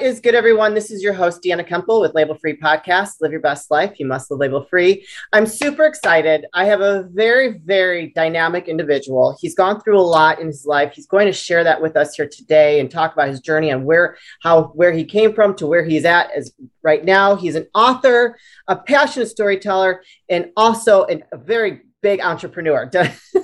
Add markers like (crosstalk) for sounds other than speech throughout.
Is good, everyone? This is your host, Deanna Kemple with Label Free Podcast. Live your best life. You must live label free. I'm super excited. I have a very, very dynamic individual. He's gone through a lot in his life. He's going to share that with us here today and talk about his journey and where, how, where he came from to where he's at as right now. He's an author, a passionate storyteller, and also a very big entrepreneur. (laughs)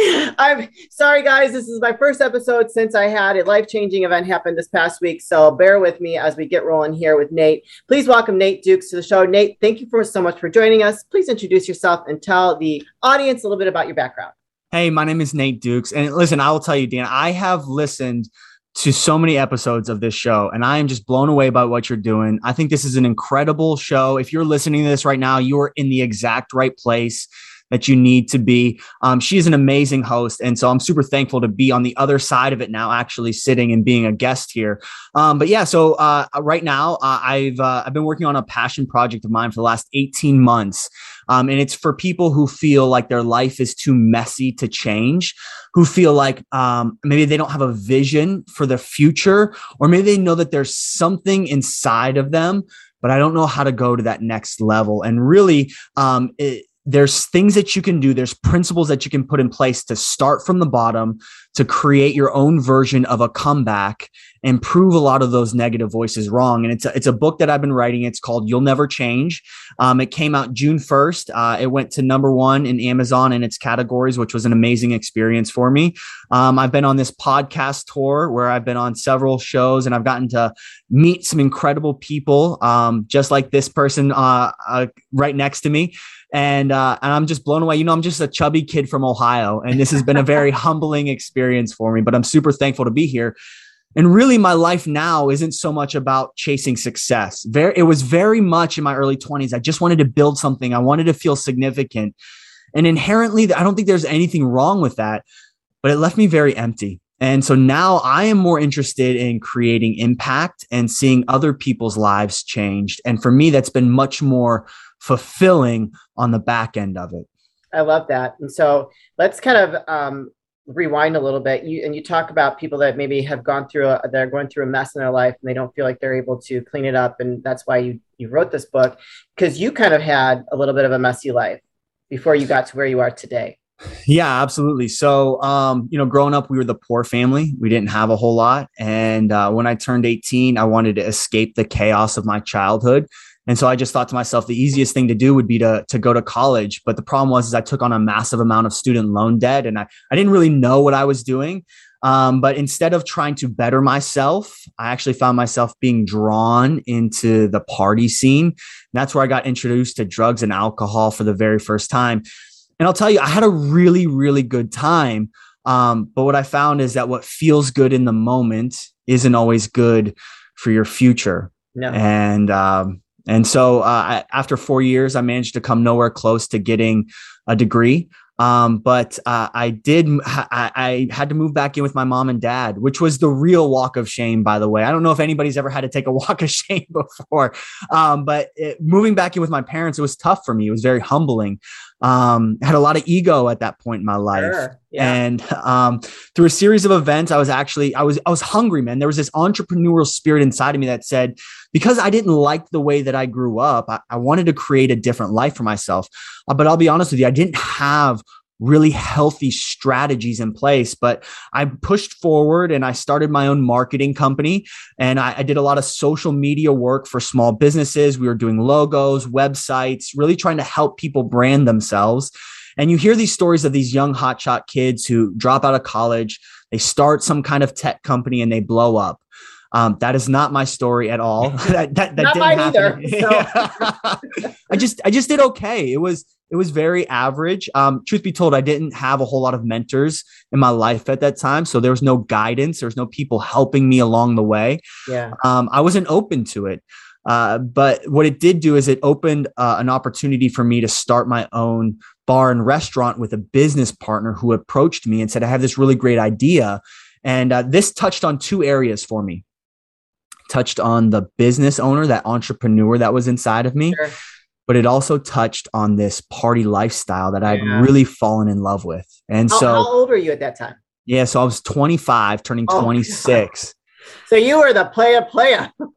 (laughs) I'm sorry, guys. This is my first episode since I had a life changing event happen this past week. So bear with me as we get rolling here with Nate. Please welcome Nate Dukes to the show. Nate, thank you for so much for joining us. Please introduce yourself and tell the audience a little bit about your background. Hey, my name is Nate Dukes. And listen, I will tell you, Dan, I have listened to so many episodes of this show and I am just blown away by what you're doing. I think this is an incredible show. If you're listening to this right now, you are in the exact right place that you need to be. Um, she is an amazing host. And so I'm super thankful to be on the other side of it now, actually sitting and being a guest here. Um, but yeah, so uh, right now uh, I've, uh, I've been working on a passion project of mine for the last 18 months. Um, and it's for people who feel like their life is too messy to change, who feel like um, maybe they don't have a vision for the future, or maybe they know that there's something inside of them but I don't know how to go to that next level. And really, um, it, there's things that you can do. There's principles that you can put in place to start from the bottom to create your own version of a comeback and prove a lot of those negative voices wrong. And it's a, it's a book that i've been writing. It's called you'll never change. Um, it came out june 1st uh, it went to number one in amazon in its categories which was an amazing experience for me. Um, i've been on this podcast tour where i've been on several shows and i've gotten to meet some incredible people um, just like this person uh, uh, right next to me. And uh, and I'm just blown away. You know, I'm just a chubby kid from Ohio, and this has been a very (laughs) humbling experience for me. But I'm super thankful to be here. And really, my life now isn't so much about chasing success. Very, it was very much in my early 20s. I just wanted to build something. I wanted to feel significant, and inherently, I don't think there's anything wrong with that. But it left me very empty. And so now I am more interested in creating impact and seeing other people's lives changed. And for me, that's been much more fulfilling on the back end of it. I love that. And so let's kind of um, rewind a little bit. You and you talk about people that maybe have gone through a, they're going through a mess in their life and they don't feel like they're able to clean it up. And that's why you you wrote this book because you kind of had a little bit of a messy life before you got to where you are today. Yeah, absolutely. So, um, you know, growing up, we were the poor family. We didn't have a whole lot. And uh, when I turned 18, I wanted to escape the chaos of my childhood. And so I just thought to myself, the easiest thing to do would be to, to go to college. But the problem was, is I took on a massive amount of student loan debt and I, I didn't really know what I was doing. Um, but instead of trying to better myself, I actually found myself being drawn into the party scene. That's where I got introduced to drugs and alcohol for the very first time. And I'll tell you, I had a really, really good time. Um, but what I found is that what feels good in the moment isn't always good for your future. No. And um, and so uh, after four years, I managed to come nowhere close to getting a degree. Um, but uh, I did, I, I, had to move back in with my mom and dad, which was the real walk of shame, by the way. I don't know if anybody's ever had to take a (laughs) walk of shame before, um, but it, moving back in with my parents, it was tough for me. It was very humbling um, had a lot of ego at that point in my life. Sure. Yeah. And um, through a series of events, I was actually I was I was hungry, man. There was this entrepreneurial spirit inside of me that said, because I didn't like the way that I grew up, I, I wanted to create a different life for myself. Uh, but I'll be honest with you, I didn't have really healthy strategies in place. But I pushed forward and I started my own marketing company. And I, I, did a lot of social media work for small businesses. We were doing logos, websites, really trying to help people brand themselves. And you hear these stories of these young hotshot kids who drop out of college, they start some kind of tech company and they blow up. Um, that is not my story at all. (laughs) that, that, that not didn't happen. Either, so. (laughs) I just I just did okay. It was it was very average. Um, truth be told, I didn't have a whole lot of mentors in my life at that time, so there was no guidance. There was no people helping me along the way. Yeah, um, I wasn't open to it. Uh, but what it did do is it opened uh, an opportunity for me to start my own bar and restaurant with a business partner who approached me and said, "I have this really great idea." And uh, this touched on two areas for me touched on the business owner, that entrepreneur that was inside of me. Sure. But it also touched on this party lifestyle that I'd really fallen in love with. And how, so, how old were you at that time? Yeah, so I was 25, turning oh, 26. So you were the player player. (laughs)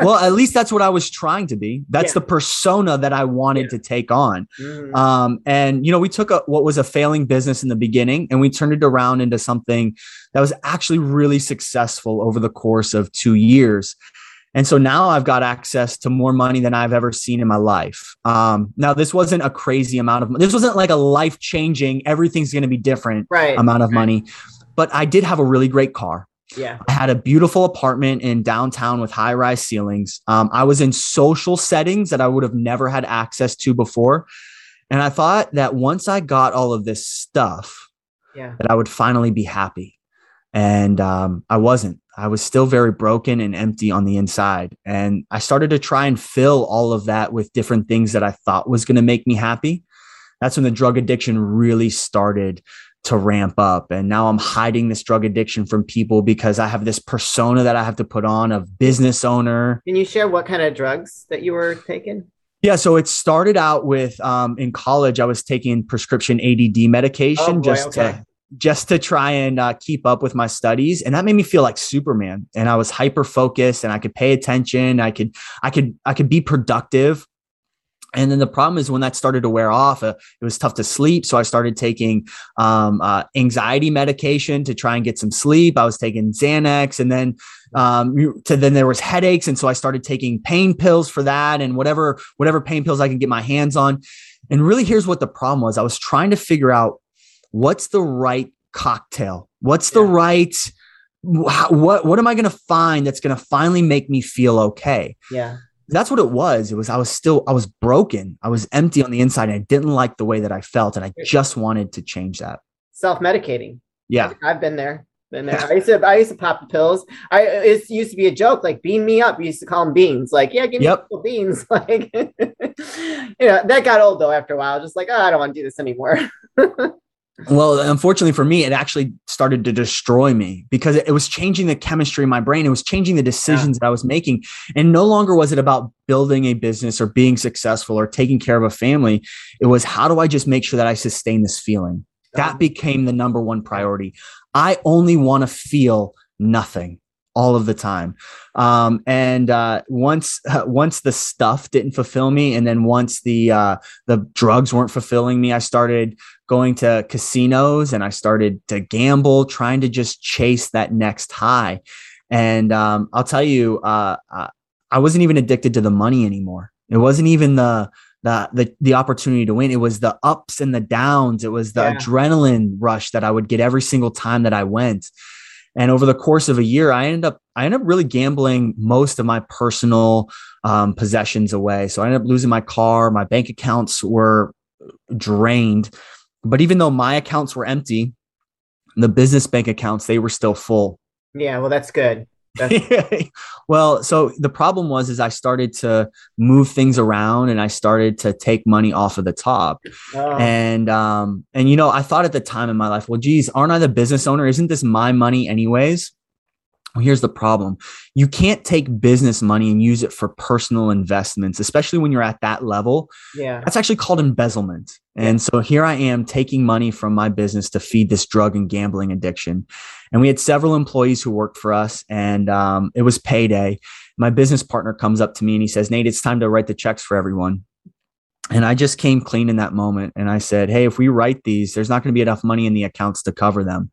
well, at least that's what I was trying to be. That's yeah. the persona that I wanted yeah. to take on. Mm-hmm. Um, and you know, we took a, what was a failing business in the beginning and we turned it around into something that was actually really successful over the course of two years. And so now I've got access to more money than I've ever seen in my life. Um, now, this wasn't a crazy amount of money. this wasn't like a life changing, everything's going to be different right. amount of right. money but I did have a really great car. Yeah. I had a beautiful apartment in downtown with high rise ceilings. Um, I was in social settings that I would have never had access to before. And I thought that once I got all of this stuff, yeah. that I would finally be happy. And um, I wasn't. I was still very broken and empty on the inside. And I started to try and fill all of that with different things that I thought was going to make me happy. That's when the drug addiction really started to ramp up. And now I'm hiding this drug addiction from people because I have this persona that I have to put on of business owner. Can you share what kind of drugs that you were taking? Yeah, so it started out with um, in college. I was taking prescription ADD medication oh boy, just okay. to just to try and uh, keep up with my studies, and that made me feel like Superman. And I was hyper focused, and I could pay attention. I could, I could, I could be productive. And then the problem is when that started to wear off, uh, it was tough to sleep. So I started taking um, uh, anxiety medication to try and get some sleep. I was taking Xanax, and then um, to then there was headaches, and so I started taking pain pills for that, and whatever whatever pain pills I can get my hands on. And really, here's what the problem was: I was trying to figure out what's the right cocktail, what's the right what what am I going to find that's going to finally make me feel okay? Yeah that's what it was. It was I was still I was broken. I was empty on the inside. And I didn't like the way that I felt, and I just wanted to change that. Self medicating. Yeah, I've been there. Been there. (laughs) I used to I used to pop the pills. I it used to be a joke, like beam me up. We used to call them beans. Like, yeah, give me yep. beans. (laughs) Like, (laughs) you know, that got old though after a while. Just like, oh, I don't want to do this anymore. Well, unfortunately for me, it actually started to destroy me because it, was changing the chemistry in my brain. It was changing the decisions yeah. that I was making. And no longer was it about building a business or being successful or taking care of a family. It was how do I just make sure that I sustain this feeling? That became the number one priority. I only want to feel nothing all of the time. Um, and uh, once uh, (laughs) once the stuff didn't fulfill me, and then once the uh, the drugs weren't fulfilling me, I started going to casinos and I started to gamble, trying to just chase that next high. And um, I'll tell you, uh, uh, I wasn't even addicted to the money anymore. It wasn't even the the the the opportunity to win. It was the ups and the downs. It was the yeah. adrenaline rush that I would get every single time that I went. And over the course of a year, I ended up I ended up really gambling most of my personal um, possessions away. So I ended up losing my car. My bank accounts were drained. But even though my accounts were empty, the business bank accounts they were still full. Yeah, well, that's good. (laughs) well, so the problem was is I started to move things around and I started to take money off of the top. Oh. And um and you know, I thought at the time in my life, well, geez, aren't I the business owner? Isn't this my money anyways? Well, here's the problem. You can't take business money and use it for personal investments, especially when you're at that level. Yeah. That's actually called embezzlement. And so here I am taking money from my business to feed this drug and gambling addiction. And we had several employees who worked for us, and um, it was payday. My business partner comes up to me and he says, Nate, it's time to write the checks for everyone. And I just came clean in that moment. And I said, Hey, if we write these, there's not going to be enough money in the accounts to cover them.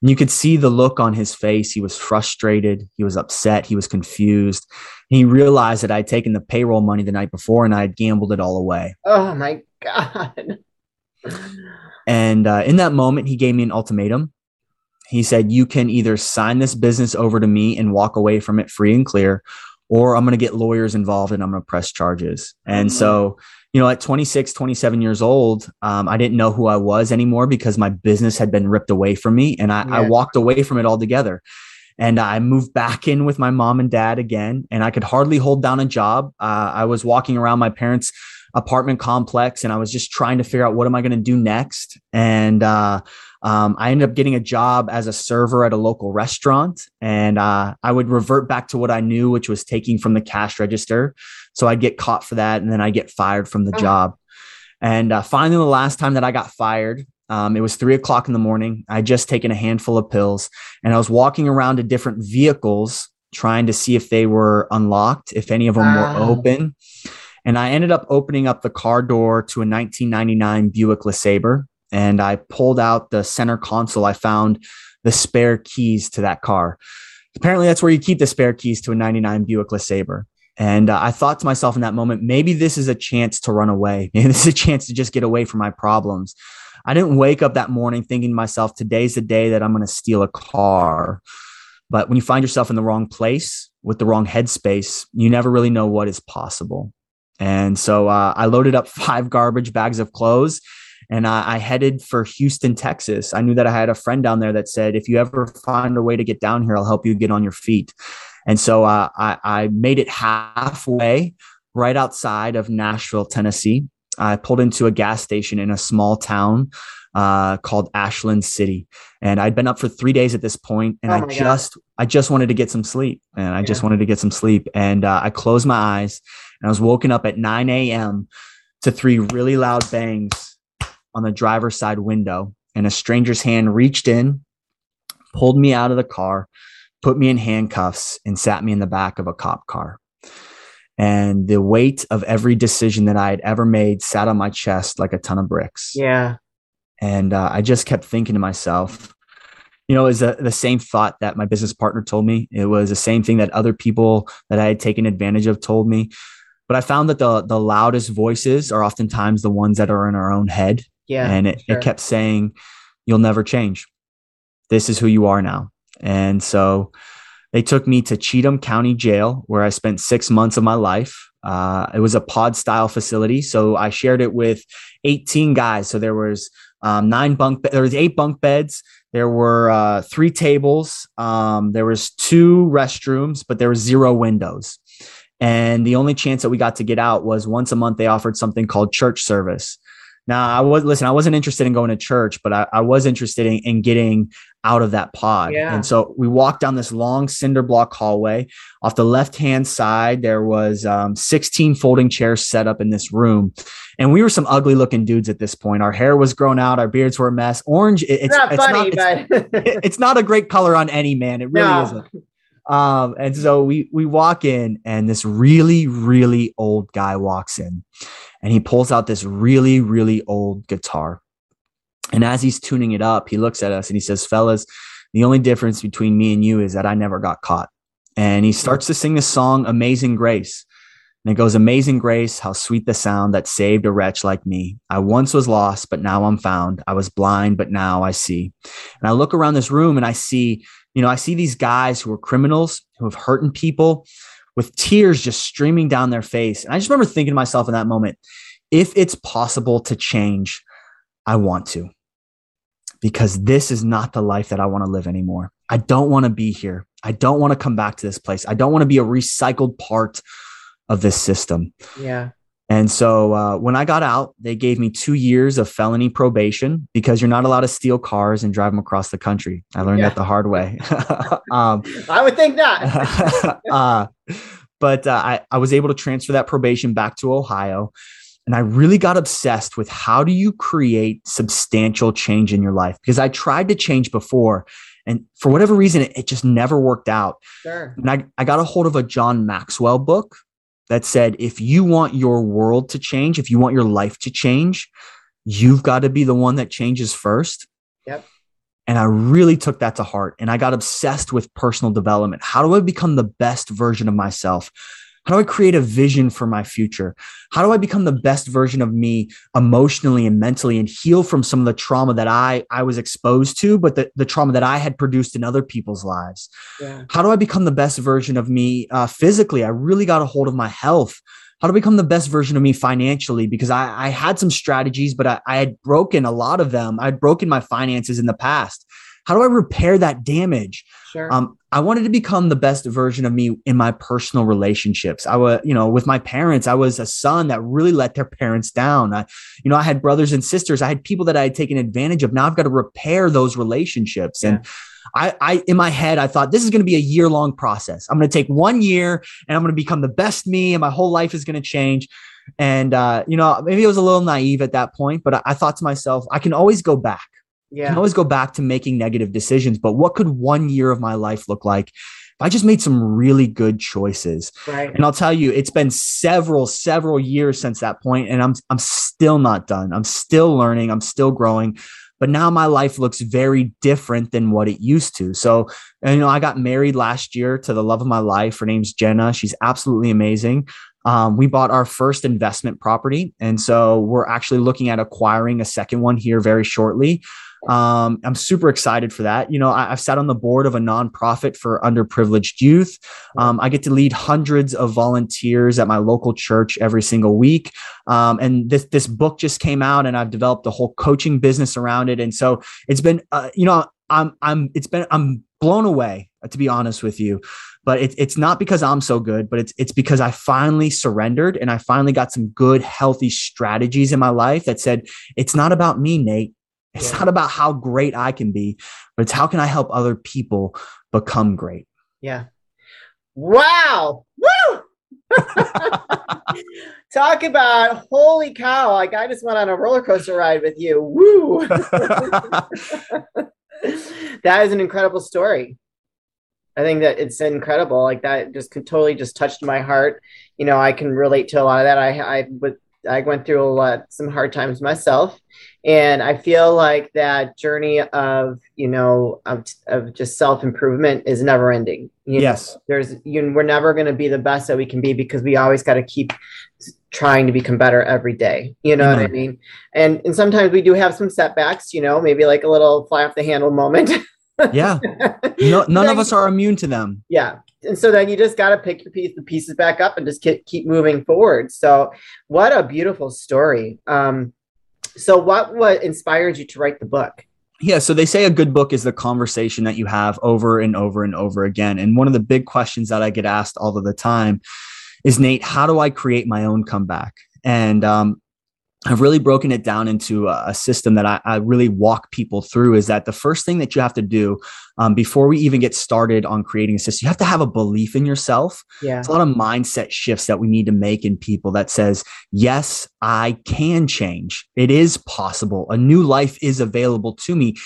And you could see the look on his face. He was frustrated. He was upset. He was confused. He realized that I'd taken the payroll money the night before and I had gambled it all away. Oh my God. and uh, in that moment, he gave me an ultimatum. He said, You can either sign this business over to me and walk away from it free and clear, or I'm going to get lawyers involved and I'm going to press charges. And mm-hmm. so, you know, at 26, 27 years old, um, I didn't know who I was anymore because my business had been ripped away from me and I, yeah. I walked away from it altogether. And I moved back in with my mom and dad again, and I could hardly hold down a job. Uh, I was walking around my parents' apartment complex and I was just trying to figure out what am I going to do next. And uh, um, I ended up getting a job as a server at a local restaurant, and uh, I would revert back to what I knew, which was taking from the cash register. So I'd get caught for that, and then I get fired from the job. And uh, finally, the last time that I got fired, Um, it was three o'clock in the morning. I just taken a handful of pills and I was walking around to different vehicles trying to see if they were unlocked, if any of them wow. were open. And I ended up opening up the car door to a 1999 Buick LeSabre. And I pulled out the center console. I found the spare keys to that car. Apparently, that's where you keep the spare keys to a 99 Buick LeSabre. And uh, I thought to myself in that moment, maybe this is a chance to run away. (laughs) Maybe this is a chance to just get away from my problems. I didn't wake up that morning thinking to myself, today's the day that I'm going to steal a car. But when you find yourself in the wrong place with the wrong headspace, you never really know what is possible. And so uh, I loaded up (laughs) five garbage bags of clothes and I, I, headed for Houston, Texas. I knew that I had a friend down there that said, if you ever find a way to get down here, I'll help you get on your feet. And so uh, I, I made it halfway right outside of Nashville, Tennessee. I pulled into a gas station in a small town uh, called Ashland City, and I'd been up for three days at this point, and oh I just God. I just wanted to get some sleep, and I yeah. just wanted to get some sleep, and uh, I closed my eyes, and I was woken up at 9 a.m. to three really loud bangs on the driver's side window, and a stranger's hand reached in, pulled me out of the car, put me in handcuffs, and sat me in the back of a cop car. And the weight of every decision that I had ever made sat on my chest like a ton of bricks. Yeah. And uh, I just kept thinking to myself, you know, it was the, the same thought that my business partner told me. It was the same thing that other people that I had taken advantage of told me. But I found that the the loudest voices are oftentimes the ones that are in our own head. Yeah. And it, sure. it kept saying, You'll never change. This is who you are now. And so they took me to Cheatham County Jail, where I spent six months of my life. Uh, it was a pod style facility. So I shared it with 18 guys. So there was um, nine bunk. There was eight bunk beds. There were uh, three tables. Um, there was two restrooms, but there were zero windows. And the only chance that we got to get out was once a month. They offered something called church service. Now I was listen. I wasn't interested in going to church, but I, I was interested in, in, getting out of that pod. Yeah. And so we walked down this long cinder block hallway. Off the left hand side, there was um, 16 folding chairs set up in this room, and we were some ugly looking dudes at this point. Our hair was grown out, our beards were a mess. Orange, it, it's, not it's funny, not, but it's, (laughs) it's, not a great color on any man. It really no. isn't. Um, and so we we walk in, and this really really old guy walks in, and he pulls out this really really old guitar. And as he's tuning it up, he looks at us and he says, "Fellas, the only difference between me and you is that I never got caught." And he starts to sing the song "Amazing Grace." And it goes, Amazing grace, how sweet the sound that saved a wretch like me. I once was lost, but now I'm found. I was blind, but now I see. And I look around this room and I see, you know, I see these guys who are criminals, who have hurting people with tears just streaming down their face. And I just remember thinking to myself in that moment, if it's possible to change, I want to. Because this is not the life that I want to live anymore. I don't want to be here. I don't want to come back to this place. I don't want to be a recycled part of this system. Yeah. And so uh, when I got out, they gave me two years of felony probation because you're not allowed to steal cars and drive them across the country. I learned yeah. that the hard way. (laughs) um, I would think not. (laughs) uh, but uh, I, I was able to transfer that probation back to Ohio. And I really got obsessed with how do you create substantial change in your life? Because I tried to change before. And for whatever reason, it, it just never worked out. Sure. And I, I got a hold of a John Maxwell book that said if you want your world to change, if you want your life to change, you've got to be the one that changes first. Yep. And I really took that to heart and I got obsessed with personal development. How do I become the best version of myself? How do I create a vision for my future? How do I become the best version of me emotionally and mentally and heal from some of the trauma that I, I was exposed to, but the, the trauma that I had produced in other people's lives? Yeah. How do I become the best version of me uh, physically? I really got a hold of my health. How to become the best version of me financially? Because I, I had some strategies, but I, I had broken a lot of them. I'd broken my finances in the past. How do I repair that damage? Sure. Um, I wanted to become the best version of me in my personal relationships. I was, you know, with my parents, I was a son that really let their parents down. I, you know, I had brothers and sisters. I had people that I had taken advantage of. Now I've got to repair those relationships. Yeah. And I, I, in my head, I thought this is going to be a year long process. I'm going to take one year and I'm going to become the best me and my whole life is going to change. And, uh, you know, maybe I was a little naive at that point, but I, I thought to myself, I can always go back. Yeah. I can always go back to making negative decisions. But what could one year of my life look like? if I just made some really good choices. Right. And I'll tell you, it's been several, several years since that point, and I'm I'm still not done. I'm still learning. I'm still growing. But now my life looks very different than what it used to. So, and, you know, I got married last year to the love of my life. Her name's Jenna. She's absolutely amazing. Um, we bought our first investment property. And so we're actually looking at acquiring a second one here very shortly. Um, I'm super excited for that. You know, I, have sat on the board of a nonprofit for underprivileged youth. Um, I get to lead hundreds of volunteers at my local church every single week. Um, and this this book just came out, and I've developed a whole coaching business around it. And so it's been, uh, you know, I'm I'm it's been I'm blown away to be honest with you but it's it's not because I'm so good, but it's it's because I finally surrendered and I finally got some good, healthy strategies in my life that said it's not about me, Nate. It's yeah. not about how great I can be, but it's how can I help other people become great. Yeah. Wow. Woo! (laughs) Talk about holy cow. Like I just went on a roller coaster ride with you. Woo. (laughs) that is an incredible story. I think that it's incredible. Like that just totally just touched my heart. You know, I can relate to a lot of that. I I would I went through a lot some hard times myself, and I feel like that journey of you know of, of just self improvement is never ending. You yes, know, there's you we're never going to be the best that we can be because we always got to keep trying to become better every day. You know mm-hmm. what I mean? And and sometimes we do have some setbacks. You know, maybe like a little fly off the handle moment. (laughs) yeah, (laughs) no, none of us are immune to them. Yeah, and so then you just got to pick your piece, the pieces back up and just keep, keep moving forward. So what a beautiful story. Um, so what what inspired you to write the book? Yeah, so they say a good book is the conversation that you have over and over and over again. And one of the big questions that I get asked all of the time is Nate, how do I create my own comeback? And um, I've really broken it down into a, system that I, I, really walk people through is that the first thing that you have to do um, before we even get started on creating a system, you have to have a belief in yourself. Yeah. It's a lot of mindset shifts that we need to make in people that says, yes, I can change. It is possible. A new life is available to me,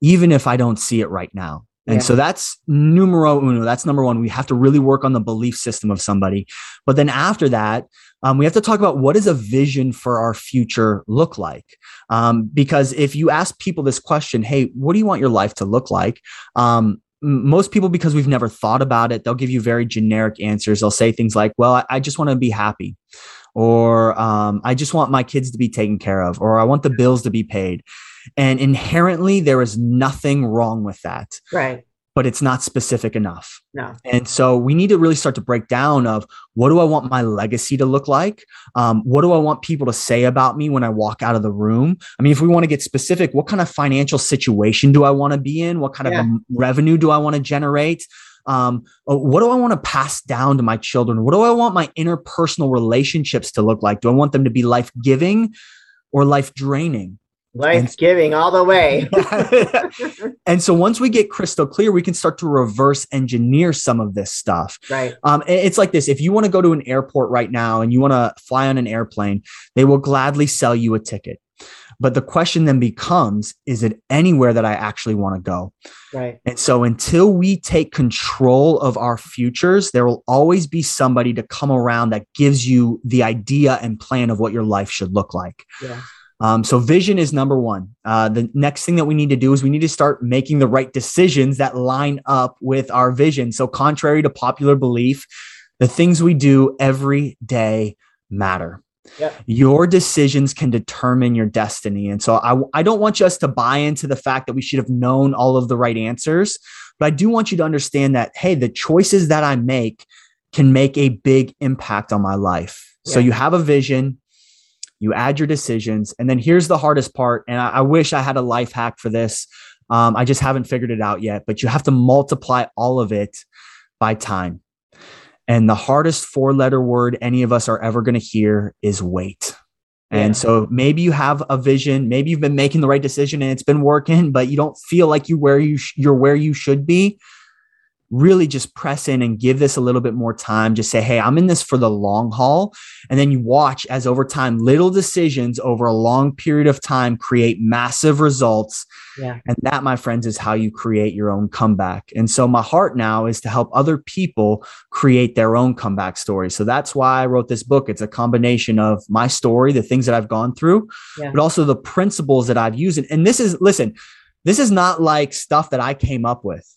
even if I don't see it right now. And yeah. so that's numero uno. That's number one. We have to really work on the belief system of somebody. But then after that, um, we have to talk about what does a vision for our future look like? Um, because if you ask people this question, hey, what do you want your life to look like? Um, most people, because we've never thought about it, they'll give you very generic answers. They'll say things like, well, I, I just want to be happy, or um, I just want my kids to be taken care of, or I want the bills to be paid. And inherently, there is nothing wrong with that. Right but it's not specific enough. No. And so we need to really start to break down of what do I want my legacy to look like? Um, what do I want people to say about me when I walk out of the room? I mean, if we want to get specific, what kind of financial situation do I want to be in? What kind yeah. of revenue do I want to generate? Um, uh, what do I want to pass down to my children? What do I want my interpersonal relationships to look like? Do I want them to be life giving or life draining? Life giving all the way. (laughs) (laughs) and so once we get crystal clear, we can start to reverse engineer some of this stuff. Right. Um, it's like this: if you want to go to an airport right now and you want to fly on an airplane, they will gladly sell you a ticket. But the question then becomes: Is it anywhere that I actually want to go? Right. And so until we take control of our futures, there will always be somebody to come around that gives you the idea and plan of what your life should look like. Yeah. Um, so vision is number one. Uh, the next thing that we need to do is we need to start making the right decisions that line up with our vision. So contrary to popular belief, the things we do every day matter. Yep. Your decisions can determine your destiny. And so I, I don't want us to buy into the fact that we should have known all of the right answers, but I do want you to understand that, hey, the choices that I make can make a big impact on my life. Yeah. So you have a vision, you add your decisions. And then here's the hardest part. And I, I wish I had a life hack for this. Um, I just haven't figured it out yet, but you have to multiply all of it by time. And the hardest four letter word any of us are ever going to hear is wait. And yeah. so maybe you have a vision, maybe you've been making the right decision and it's been working, but you don't feel like you where you sh- you're where you should be. Really just press in and give this a little bit more time. Just say, hey, I'm in this for the long haul. And then you watch as over time, little decisions over a long period of time create massive results. Yeah. And that, my friends, is how you create your own comeback. And so my heart now is to help other people create their own comeback story. So that's why I wrote this book. It's a combination of my story, the things that I've gone through, yeah. but also the principles that I've used. And this is, listen, this is not like stuff that I came up with.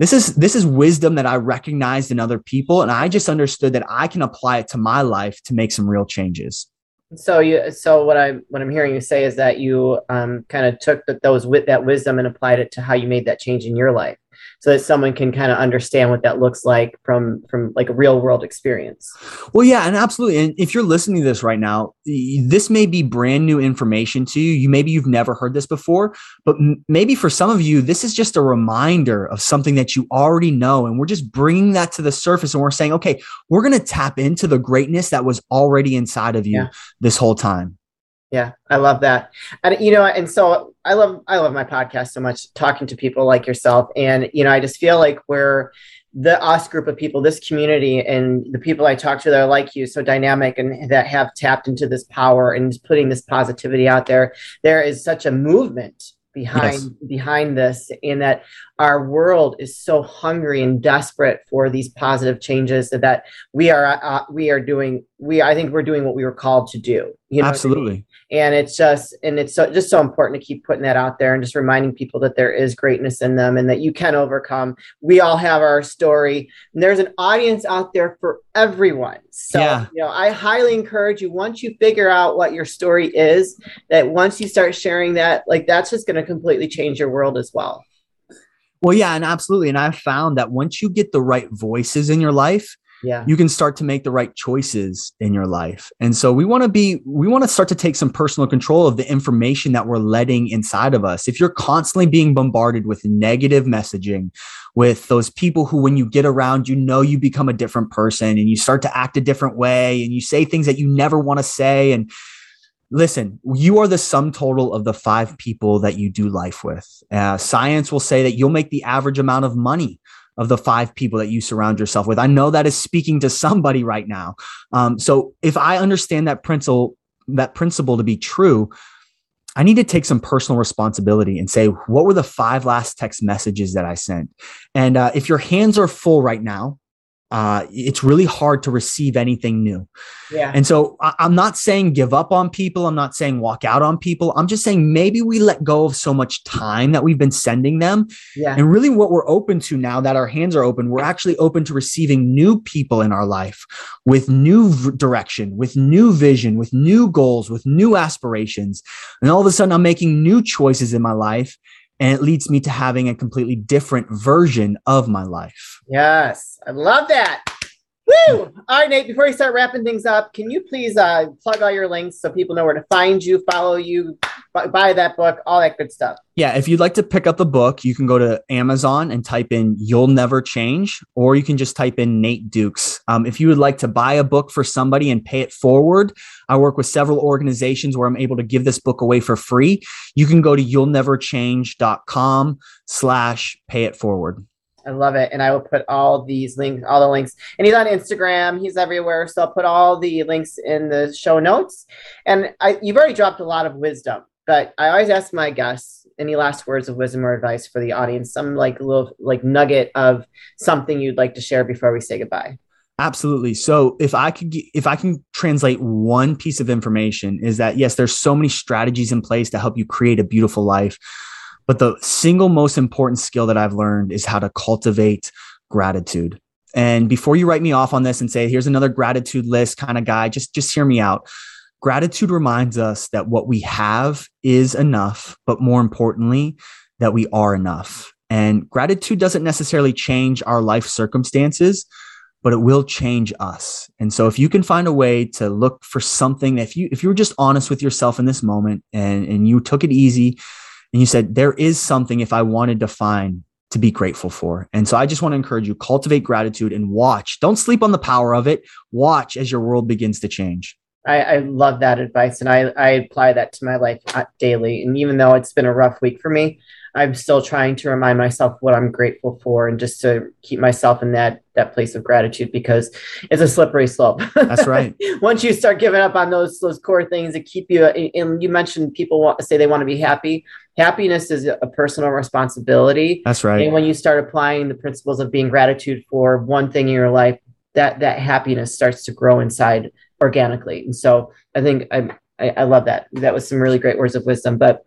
This is this is wisdom that I recognized in other people and I just understood that I can apply it to my life to make some real changes. So you so what I what I'm hearing you say is that you um, kind of took the, those with that wisdom and applied it to how you made that change in your life so that someone can kind of understand what that looks like from from like a real world experience well yeah and absolutely and if you're listening to this right now this may be brand new information to you you maybe you've never heard this before but m- maybe for some of you this is just a reminder of something that you already know and we're just bringing that to the surface and we're saying okay we're going to tap into the greatness that was already inside of you yeah. this whole time yeah, I love that. And you know, and so I love I love my podcast so much talking to people like yourself and you know, I just feel like we're the us group of people, this community and the people I talk to that are like you, so dynamic and that have tapped into this power and putting this positivity out there. There is such a movement behind yes. behind this in that our world is so hungry and desperate for these positive changes that we are uh, we are doing we i think we're doing what we were called to do you know absolutely I mean? and it's just and it's so, just so important to keep putting that out there and just reminding people that there is greatness in them and that you can overcome we all have our story and there's an audience out there for everyone so yeah. you know i highly encourage you once you figure out what your story is that once you start sharing that like that's just going to completely change your world as well well yeah and absolutely and i've found that once you get the right voices in your life yeah. you can start to make the right choices in your life. And so we want to be we want to start to take some personal control of the information that we're letting inside of us. If you're constantly being bombarded with negative messaging with those people who when you get around you know you become a different person and you start to act a different way and you say things that you never want to say. And listen, you are the sum total of the five people that you do life with. Uh, science will say that you'll make the average amount of money of the five people that you surround yourself with. I know that is speaking to somebody right now. Um, so if I understand that principle, that principle to be true, I need to take some personal responsibility and say, what were the five last text messages that I sent? And uh, if your hands are full right now, uh, it's really hard to receive anything new. Yeah. And so I, am not saying give up on people. I'm not saying walk out on people. I'm just saying maybe we let go of so much time that we've been sending them. Yeah. And really, what we're open to now that our hands are open, we're actually open to receiving new people in our life with new v- direction, with new vision, with new goals, with new aspirations. And all of a sudden, I'm making new choices in my life and it leads me to having a completely different version of my life. Yes, I love that. Woo! All right, Nate, before we start wrapping things up, can you please uh, plug all your links so people know where to find you, follow you, buy that book, all that good stuff? Yeah, if you'd like to pick up the book, you can go to Amazon and type in You'll Never Change, or you can just type in Nate Dukes. Um, if you would like to buy a book for somebody and pay it forward, I work with several organizations where I'm able to give this book away for free. You can go to you'llneverchange.com slash pay it forward. I love it. And I will put all these links, all the links. And he's on Instagram. He's everywhere. So I'll put all the links in the show notes. And I, you've already dropped a lot of wisdom, but I always ask my guests any last words of wisdom or advice for the audience, some like little like nugget of something you'd like to share before we say goodbye. Absolutely. So if I could, if I can translate one piece of information is that yes, there's so many strategies in place to help you create a beautiful life. But the single most important skill that I've learned is how to cultivate gratitude. And before you write me off on this and say, here's another gratitude list kind of guy, just, just hear me out. Gratitude reminds us that what we have is enough, but more importantly, that we are enough. And gratitude doesn't necessarily change our life circumstances, but it will change us. And so if you can find a way to look for something, if you if you were just honest with yourself in this moment and, and you took it easy and you said, there is something if I wanted to find to be grateful for. And so I just want to encourage you cultivate gratitude and watch. Don't sleep on the power of it. Watch as your world begins to change. I, I love that advice. And I, I apply that to my life uh, daily. And even though it's been a rough week for me, I'm still trying to remind myself what I'm grateful for and just to keep myself in that that place of gratitude because it's a slippery slope. That's right. (laughs) Once you start giving up on those those core things that keep you and you mentioned people want to say they want to be happy. Happiness is a personal responsibility. That's right. And when you start applying the principles of being gratitude for one thing in your life, that that happiness starts to grow inside organically. And so I think I, I, I love that. That was some really great words of wisdom. But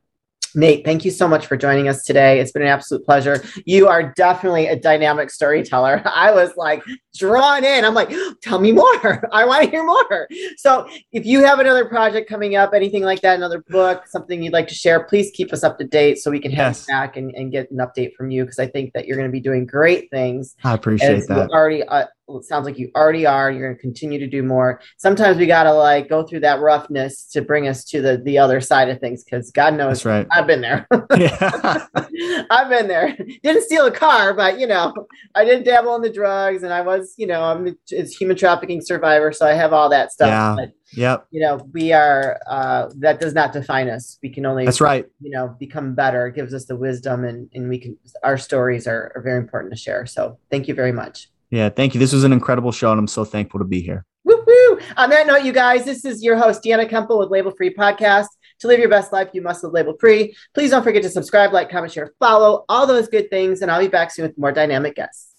Nate, thank you so much for joining us today. It's been an absolute pleasure. You are definitely a dynamic storyteller. (laughs) I was like drawn in. I'm like, tell me more. (laughs) I want to hear more. So, if you have another project coming up, anything like that, another book, something you'd like to share, please keep us up to date so we can yes. head back and, and get an update from you because I think that you're going to be doing great things. I appreciate that. Already, uh, it sounds like you already are. You're going to continue to do more. Sometimes we got to like go through that roughness to bring us to the the other side of things because God knows That's right. I've been there. (laughs) I've been there. Didn't steal a car, but you know, I did dabble in the drugs and I was, you know, I'm a human trafficking survivor. So I have all that stuff. Yeah. But, yep. You know, we are, uh, that does not define us. We can only, that's right. You know, become better. It gives us the wisdom and, and we can, our stories are, are very important to share. So thank you very much. Yeah, thank you. This was an incredible show, and I'm so thankful to be here. Woo-hoo. On that note, you guys, this is your host, Deanna Kemple with Label Free Podcast. To live your best life, you must live label free. Please don't forget to subscribe, like, comment, share, follow, all those good things, and I'll be back soon with more dynamic guests.